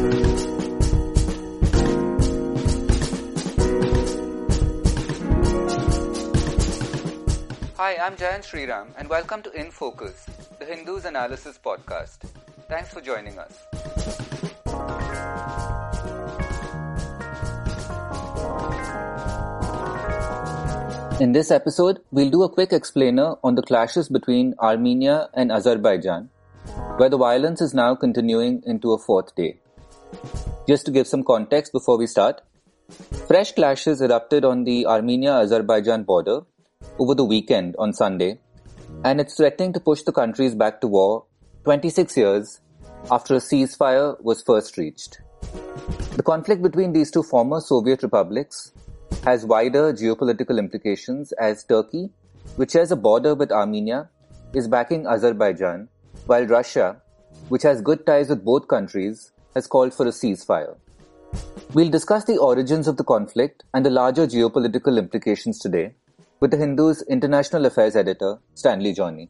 Hi, I'm Jayant Sriram, and welcome to In Focus, the Hindus Analysis Podcast. Thanks for joining us. In this episode, we'll do a quick explainer on the clashes between Armenia and Azerbaijan, where the violence is now continuing into a fourth day. Just to give some context before we start, fresh clashes erupted on the Armenia Azerbaijan border over the weekend on Sunday, and it's threatening to push the countries back to war 26 years after a ceasefire was first reached. The conflict between these two former Soviet republics has wider geopolitical implications as Turkey, which shares a border with Armenia, is backing Azerbaijan, while Russia, which has good ties with both countries, has called for a ceasefire. We'll discuss the origins of the conflict and the larger geopolitical implications today with the Hindu's international affairs editor, Stanly Johny.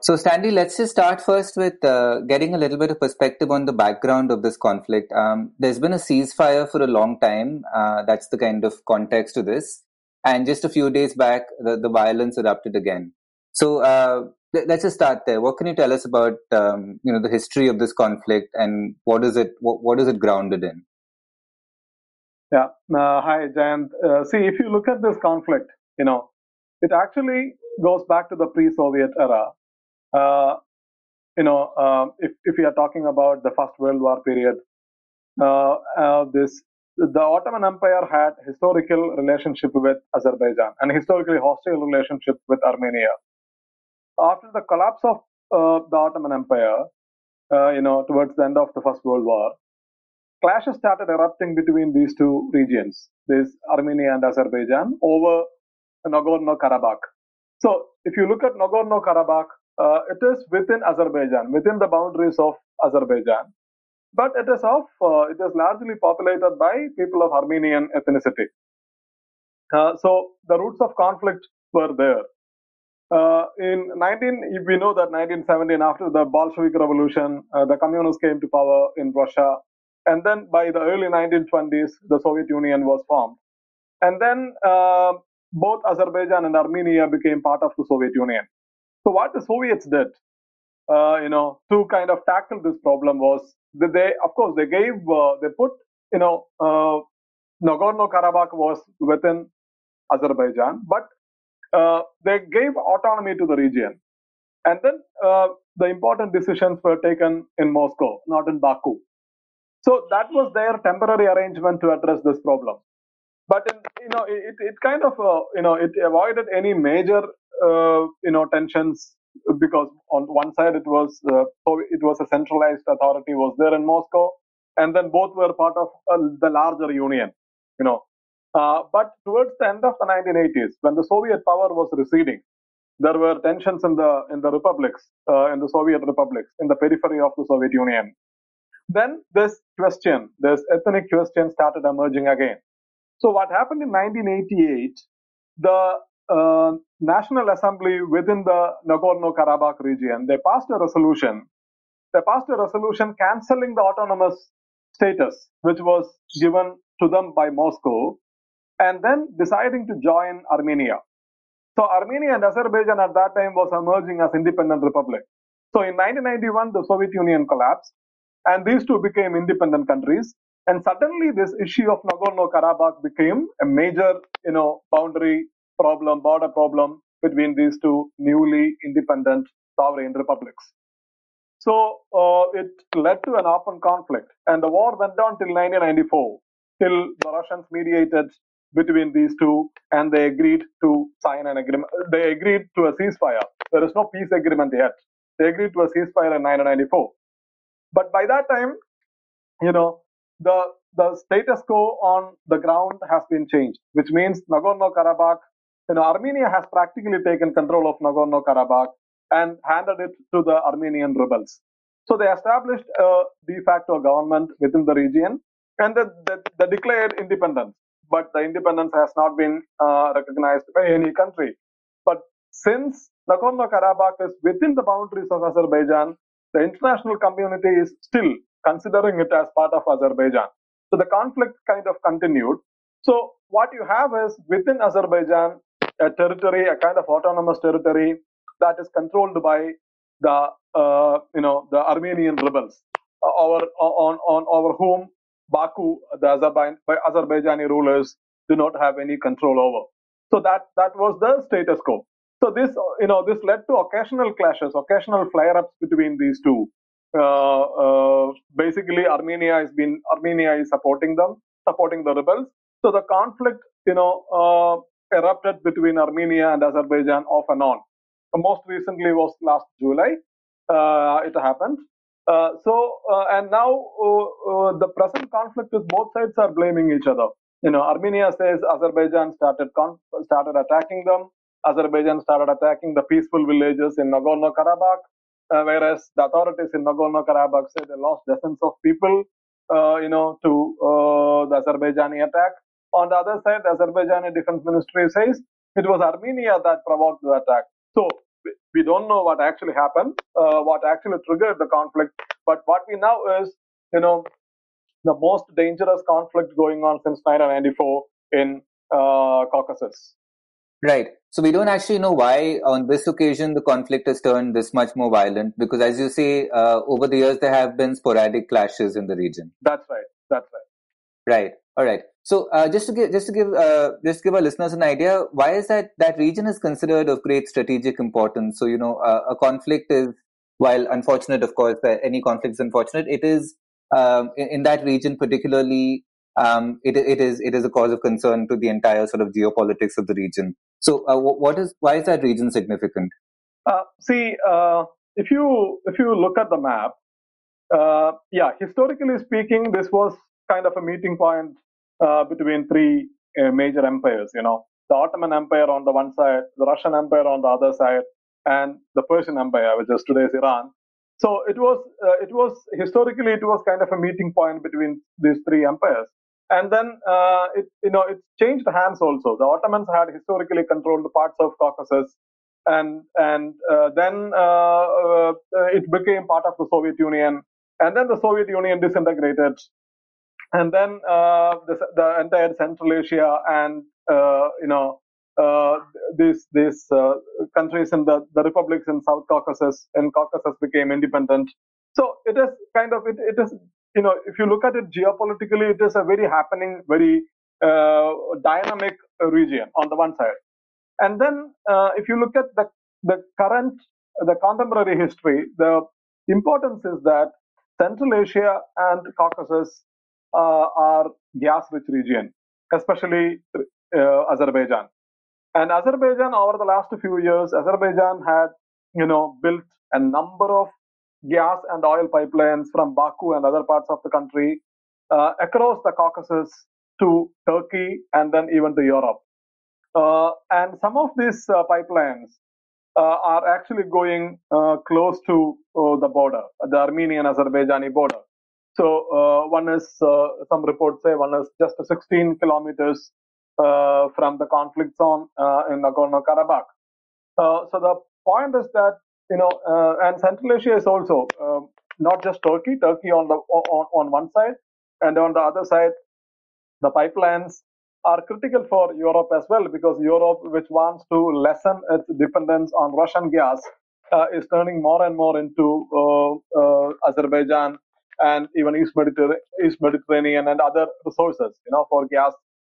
So, Stanly, let's just start first with uh, getting a little bit of perspective on the background of this conflict. Um, there's been a ceasefire for a long time. Uh, that's the kind of context to this. And just a few days back, the, the violence erupted again. So, uh, let's just start there. What can you tell us about um, you know the history of this conflict and what is it what, what is it grounded in? Yeah. Uh, hi, Jayant. Uh, see, if you look at this conflict, you know, it actually goes back to the pre-Soviet era. Uh, you know, uh, if if we are talking about the First World War period, uh, uh, this the Ottoman Empire had historical relationship with Azerbaijan and historically hostile relationship with Armenia. After the collapse of the Ottoman Empire, you know, towards the end of the First World War, clashes started erupting between these two regions, this Armenia and Azerbaijan, over Nagorno-Karabakh. So if you look at Nagorno-Karabakh, uh, it is within Azerbaijan, within the boundaries of Azerbaijan, but it is of uh, it is largely populated by people of Armenian ethnicity. Uh, so the roots of conflict were there. Uh, in 19, we know that 1917, after the Bolshevik Revolution, uh, the communists came to power in Russia. And then by the early 1920s, the Soviet Union was formed. And then uh, both Azerbaijan and Armenia became part of the Soviet Union. So what the Soviets did, uh, you know, to kind of tackle this problem was that they, of course, they gave, uh, they put, you know, uh, Nagorno-Karabakh was within Azerbaijan, but uh, they gave autonomy to the region. And then uh, the important decisions were taken in Moscow, not in Baku. So that was their temporary arrangement to address this problem. But in, you know, it, it kind of uh, you know it avoided any major uh, you know tensions because on one side it was uh, it was a centralized authority was there in Moscow, and then both were part of the larger union. You know, uh, but towards the end of the 1980s, when the Soviet power was receding, there were tensions in the in the republics, uh, in the Soviet republics, in the periphery of the Soviet Union. Then this question, this ethnic question started emerging again. So what happened in 1988, the uh, National Assembly within the Nagorno-Karabakh region, they passed a resolution. They passed a resolution cancelling the autonomous status, which was given to them by Moscow, and then deciding to join Armenia. So Armenia and Azerbaijan at that time was emerging as independent republic. So in 1991, the Soviet Union collapsed and these two became independent countries. And suddenly, this issue of Nagorno-Karabakh became a major, you know, boundary problem, border problem between these two newly independent sovereign republics. So uh, it led to an open conflict, and the war went on till 1994, till the Russians mediated between these two, and they agreed to sign an agreement. They agreed to a ceasefire. There is no peace agreement yet. They agreed to a ceasefire in 1994. But by that time, you know, the the status quo on the ground has been changed, which means Nagorno-Karabakh, you know, Armenia has practically taken control of Nagorno-Karabakh and handed it to the Armenian rebels. So they established a de facto government within the region and they, they, they declared independence. But the independence has not been uh, recognized by any country. But since Nagorno-Karabakh is within the boundaries of Azerbaijan, the international community is still considering it as part of Azerbaijan. So the conflict kind of continued. So what you have is within Azerbaijan, a territory, a kind of autonomous territory that is controlled by the uh, you know the Armenian rebels, uh, over on on over whom Baku, the Azerbaijan, Azerbaijani rulers, do not have any control over. So that that was the status quo. So this, you know, this led to occasional clashes, occasional flare-ups between these two. Uh, uh, basically, Armenia has been Armenia is supporting them, supporting the rebels. So the conflict, you know, uh, erupted between Armenia and Azerbaijan off and on. Most recently was last July. Uh, it happened. Uh, so uh, and now the present conflict is both sides are blaming each other. You know, Armenia says Azerbaijan started started attacking them. Azerbaijan started attacking the peaceful villages in Nagorno-Karabakh, uh, whereas the authorities in Nagorno-Karabakh say they lost dozens of people, uh, you know, to uh, the Azerbaijani attack. On the other side, the Azerbaijani Defense Ministry says it was Armenia that provoked the attack. So we don't know what actually happened, uh, what actually triggered the conflict. But what we know is, you know, the most dangerous conflict going on since 1994 in uh, Caucasus. Right. So we don't actually know why on this occasion the conflict has turned this much more violent because, as you say, uh, over the years there have been sporadic clashes in the region. That's right. That's right. Right. All right. So uh, just to give just to give uh, just give our listeners an idea, why is that that region is considered of great strategic importance? So you know, uh, a conflict is while unfortunate, of course, any conflict is unfortunate. It is um, in, in, that region particularly um, it, it is it is a cause of concern to the entire sort of geopolitics of the region. So, uh, what is why is that region significant? Uh, see, uh, if you if you look at the map, yeah, historically speaking, this was kind of a meeting point between three uh, major empires. You know, the Ottoman Empire on the one side, the Russian Empire on the other side, and the Persian Empire, which is today's Iran. So it was it was historically it was kind of a meeting point between these three empires and then uh, it you know it changed hands also. The Ottomans had historically controlled parts of Caucasus, and and uh, then uh, uh, it became part of the Soviet Union, and then the Soviet Union disintegrated, and then uh, the, the, entire Central Asia and uh, you know these these countries in the, the republics in South Caucasus and Caucasus became independent. So it is kind of it, it is you know, if you look at it geopolitically, it is a very happening, very uh, dynamic region on the one side. And then uh, if you look at the, the current, the contemporary history, the importance is that Central Asia and Caucasus uh, are gas-rich region, especially uh, Azerbaijan. And Azerbaijan, over the last few years, Azerbaijan had, you know, built a number of gas and oil pipelines from Baku and other parts of the country uh, across the Caucasus to Turkey and then even to Europe. Uh, and some of these uh, pipelines uh, are actually going uh, close to uh, the border, the Armenian-Azerbaijani border. So one is, some reports say one is just 16 kilometers from the conflict zone in Nagorno-Karabakh. so the point is that you know, uh, and Central Asia is also uh, not just Turkey. Turkey on the on, on one side, and on the other side, the pipelines are critical for Europe as well because Europe, which wants to lessen its dependence on Russian gas, uh, is turning more and more into uh, uh, Azerbaijan and even East, Mediter- East Mediterranean and other resources, you know, for gas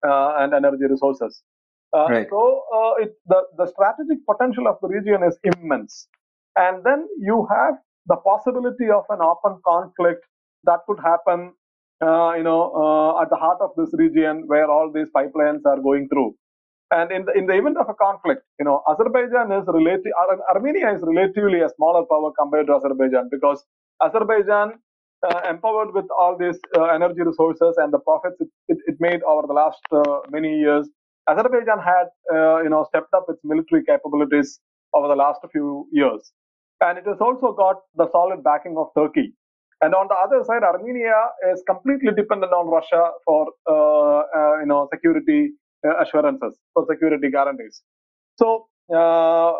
uh, and energy resources. Right. So it, the the strategic potential of the region is immense. And then you have the possibility of an open conflict that could happen, uh, you know, uh, at the heart of this region where all these pipelines are going through. And in the, in the event of a conflict, you know, Azerbaijan is relative, Armenia is relatively a smaller power compared to Azerbaijan because Azerbaijan, uh, empowered with all these uh, energy resources and the profits it, it, it made over the last uh, many years, Azerbaijan had, uh, you know, stepped up its military capabilities over the last few years and it has also got the solid backing of Turkey. And on the other side, Armenia is completely dependent on Russia for uh, uh, you know security uh, assurances, for security guarantees. So uh,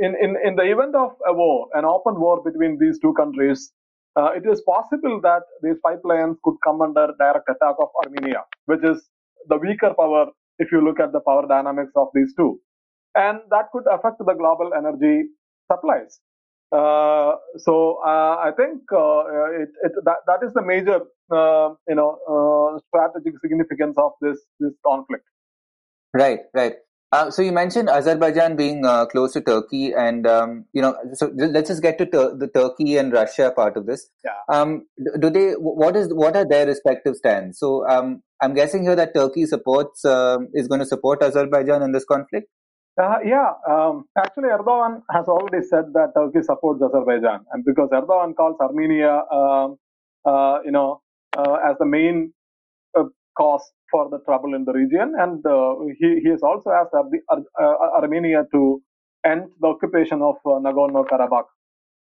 in, in, in the event of a war, an open war between these two countries, uh, it is possible that these pipelines could come under direct attack of Armenia, which is the weaker power if you look at the power dynamics of these two. And that could affect the global energy supplies. Uh, so uh, I think uh, it, it, that, that is the major uh, you know uh, strategic significance of this this conflict. Right, right. Uh, so you mentioned Azerbaijan being uh, close to Turkey, and um, you know, so let's just get to ter- the Turkey and Russia part of this. Yeah. Um, do they? What is? What are their respective stands? So um, I'm guessing here that Turkey supports um, is going to support Azerbaijan in this conflict. Uh, yeah, um, actually, Erdogan has already said that Turkey supports Azerbaijan, and because Erdogan calls Armenia, um, uh, you know, uh, as the main cause for the trouble in the region. And uh, he, he has also asked Ar- uh, Armenia to end the occupation of uh, Nagorno-Karabakh.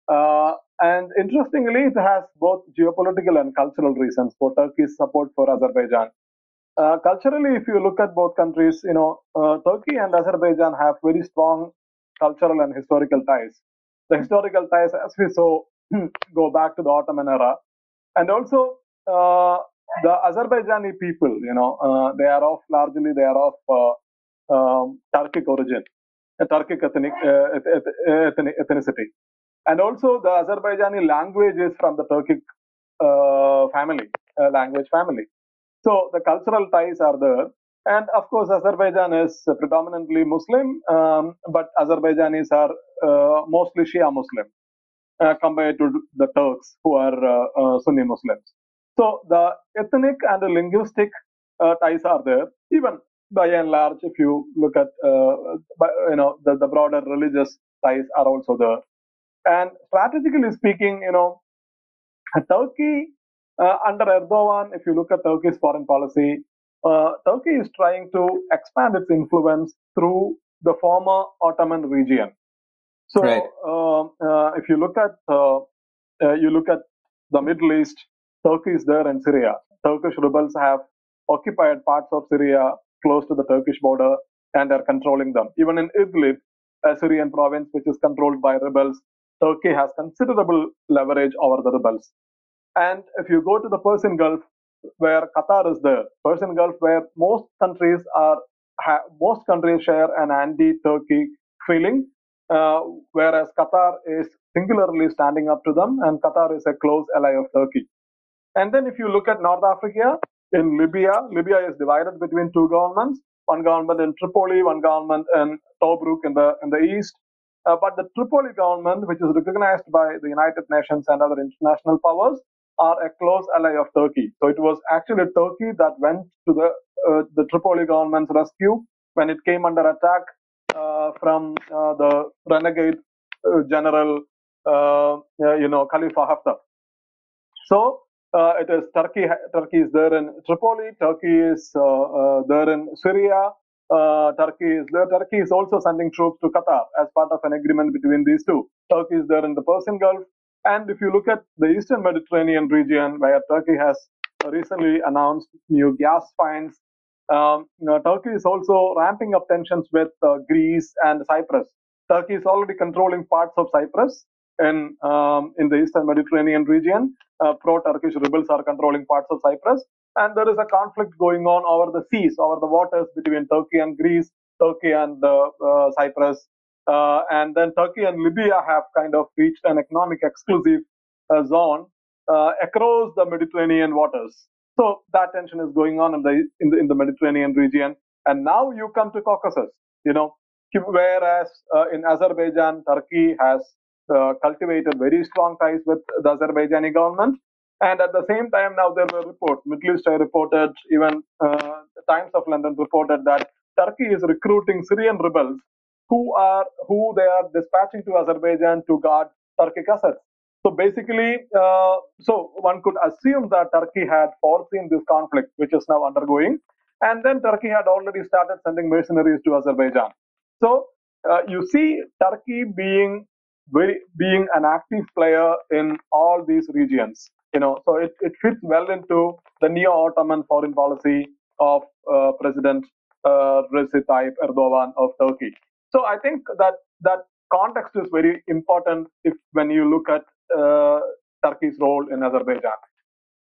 Uh, and interestingly, it has both geopolitical and cultural reasons for Turkey's support for Azerbaijan. Uh, culturally, if you look at both countries, you know, uh, Turkey and Azerbaijan have very strong cultural and historical ties. The historical ties, as we saw, go back to the Ottoman era. And also, the Azerbaijani people, you know, uh, they are of largely they are of uh, um, Turkic origin, Turkic ethnic, uh, ethnic, ethnicity, and also the Azerbaijani language is from the Turkic uh, family, uh, language family. So the cultural ties are there, and of course Azerbaijan is predominantly Muslim, um, but Azerbaijanis are uh, mostly Shia Muslim compared to the Turks who are Sunni Muslims. So the ethnic and the linguistic uh, ties are there. Even by and large, if you look at uh, you know the, the broader religious ties are also there. And strategically speaking, you know, Turkey uh, under Erdogan, if you look at Turkey's foreign policy, uh, Turkey is trying to expand its influence through the former Ottoman region. So, right. uh, uh if you look at uh, uh, you look at the Middle East, Turkey is there in Syria. Turkish rebels have occupied parts of Syria close to the Turkish border and are controlling them. Even in Idlib, a Syrian province which is controlled by rebels, Turkey has considerable leverage over the rebels. And if you go to the Persian Gulf, where Qatar is there, Persian Gulf, where most countries are, ha- most countries share an anti-Turkey feeling, uh, whereas Qatar is singularly standing up to them, and Qatar is a close ally of Turkey. And then if you look at North Africa, in Libya, Libya is divided between two governments, one government in Tripoli, one government in Tobruk in the, in the east. Uh, but the Tripoli government, which is recognized by the United Nations and other international powers, are a close ally of Turkey. So it was actually Turkey that went to the uh, the Tripoli government's rescue when it came under attack uh, from uh, the renegade uh, general, uh, you know, Khalifa Haftar. So uh, it is Turkey. Turkey is there in Tripoli. Turkey is uh, uh, there in Syria. Uh, Turkey is there. Turkey is also sending troops to Qatar as part of an agreement between these two. Turkey is there in the Persian Gulf. And if you look at the Eastern Mediterranean region, where Turkey has recently announced new gas finds, um, you know, Turkey is also ramping up tensions with Greece and Cyprus. Turkey is already controlling parts of Cyprus in um, in the Eastern Mediterranean region. Uh, pro-Turkish rebels are controlling parts of Cyprus, and there is a conflict going on over the seas, over the waters between Turkey and Greece, Turkey and uh, uh, Cyprus, uh, and then Turkey and Libya have kind of reached an economic exclusive uh, zone uh, across the Mediterranean waters. So that tension is going on in the, in the in the Mediterranean region, and now you come to Caucasus. You know, whereas in Azerbaijan, Turkey has cultivated very strong ties with the Azerbaijani government. And at the same time, now there were reports, Middle East reported, even uh, Times of London reported that Turkey is recruiting Syrian rebels who are who they are dispatching to Azerbaijan to guard Turkic assets. So basically, uh, so one could assume that Turkey had foreseen this conflict, which is now undergoing, and then Turkey had already started sending mercenaries to Azerbaijan. So uh, you see Turkey being very, being an active player in all these regions. You know, so it, it fits well into the neo-Ottoman foreign policy of uh, President uh, Recep Tayyip Erdogan of Turkey. So I think that that context is very important if when you look at uh, Turkey's role in Azerbaijan.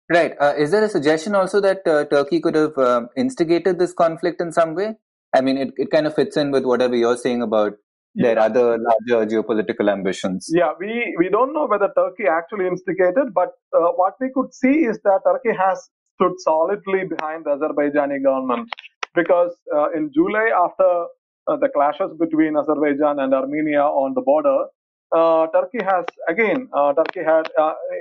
Right. Uh, is there a suggestion also that uh, Turkey could have um, instigated this conflict in some way? I mean, it, it kind of fits in with whatever you're saying about their yeah. other larger geopolitical ambitions. Yeah, we, we don't know whether Turkey actually instigated, but uh, what we could see is that Turkey has stood solidly behind the Azerbaijani government because uh, in July, after uh, the clashes between Azerbaijan and Armenia on the border, uh, Turkey has again, uh, Turkey had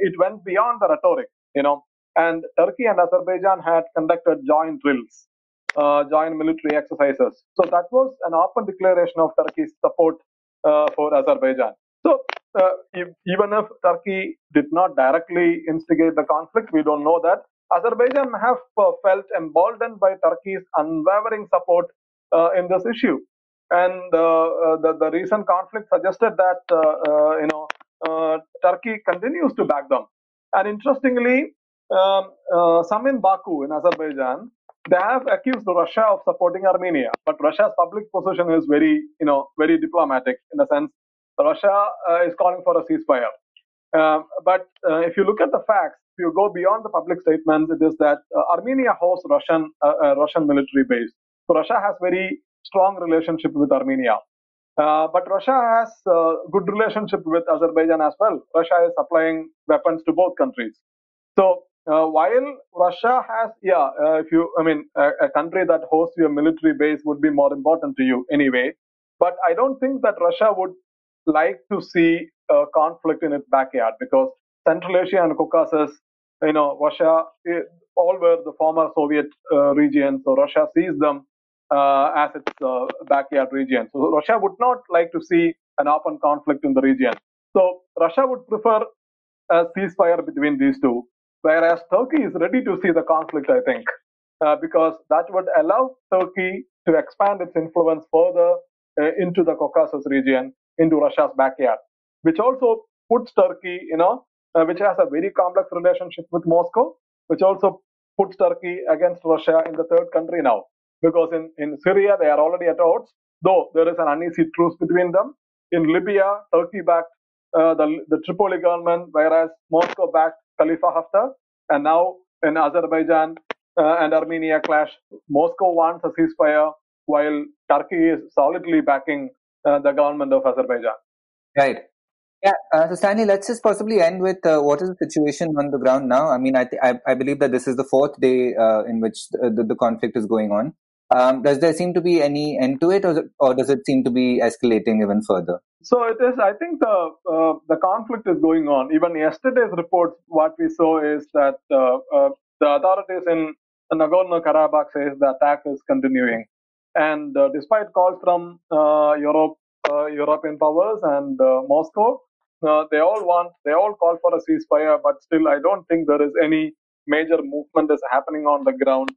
it went beyond the rhetoric, you know, and Turkey and Azerbaijan had conducted joint drills uh, joint military exercises. So that was an open declaration of Turkey's support uh, for Azerbaijan. So uh, if, even if Turkey did not directly instigate the conflict, we don't know that. Azerbaijan have uh, felt emboldened by Turkey's unwavering support uh, in this issue. And uh, the, the recent conflict suggested that, you know, Turkey continues to back them. And interestingly, um, some in Baku in Azerbaijan they have accused Russia of supporting Armenia, but Russia's public position is very, you know, very diplomatic in a sense. Russia uh, is calling for a ceasefire. Uh, but uh, if you look at the facts, if you go beyond the public statements, it is that uh, Armenia hosts Russian uh, Russian military base. So Russia has very strong relationship with Armenia. Uh, but Russia has good relationship with Azerbaijan as well. Russia is supplying weapons to both countries. So uh, while Russia has, yeah, uh, if you, I mean, a, a, country that hosts your military base would be more important to you anyway. But I don't think that Russia would like to see a conflict in its backyard because Central Asia and Caucasus, you know, Russia, it, all were the former Soviet uh, regions, so Russia sees them uh, as its uh, backyard region. So Russia would not like to see an open conflict in the region. So Russia would prefer a ceasefire between these two Whereas Turkey is ready to see the conflict, I think, uh, because that would allow Turkey to expand its influence further uh, into the Caucasus region, into Russia's backyard, which also puts Turkey, you know, uh, which has a very complex relationship with Moscow, which also puts Turkey against Russia in the third country now. Because in, in Syria, they are already at odds, though there is an uneasy truce between them. In Libya, Turkey backed uh, the, the Tripoli government, whereas Moscow backed Khalifa Haftar. And now in Azerbaijan uh, and Armenia clash, Moscow wants a ceasefire while Turkey is solidly backing uh, the government of Azerbaijan. Right. Yeah, uh, so Stanly, let's just possibly end with uh, what is the situation on the ground now. I mean, I, th- I, I believe that this is the fourth day uh, in which the, the, the, conflict is going on. Um, does there seem to be any end to it, or, or does it seem to be escalating even further? So it is. I think the uh, the conflict is going on. Even yesterday's reports, what we saw is that uh, uh, the authorities in Nagorno-Karabakh says the attack is continuing, and uh, despite calls from uh, Europe, uh, European powers and Moscow, they all want, they all call for a ceasefire. But still, I don't think there is any major movement is happening on the ground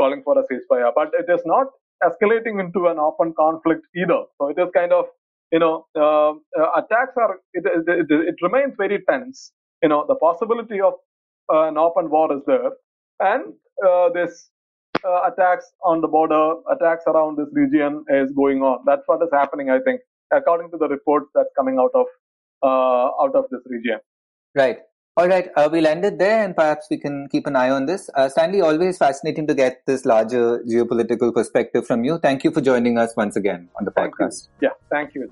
calling for a ceasefire. But it is not escalating into an open conflict either. So it is kind of you know, uh, uh, attacks are, it, it, it, remains very tense. You know, the possibility of uh, an open war is there. And uh, this uh, attacks on the border, attacks around this region is going on. That's what is happening, I think, according to the reports that's coming out of, uh, out of this region. Right. All right, uh, we'll end it there and perhaps we can keep an eye on this. Uh, Stanly, always fascinating to get this larger geopolitical perspective from you. Thank you for joining us once again on the podcast. Thank yeah, thank you.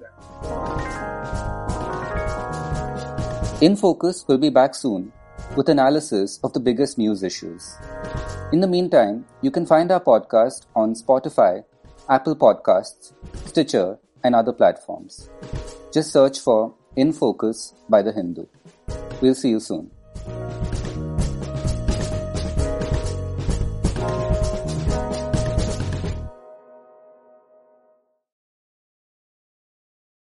In Focus will be back soon with analysis of the biggest news issues. In the meantime, you can find our podcast on Spotify, Apple Podcasts, Stitcher, and other platforms. Just search for In Focus by The Hindu. We'll see you soon.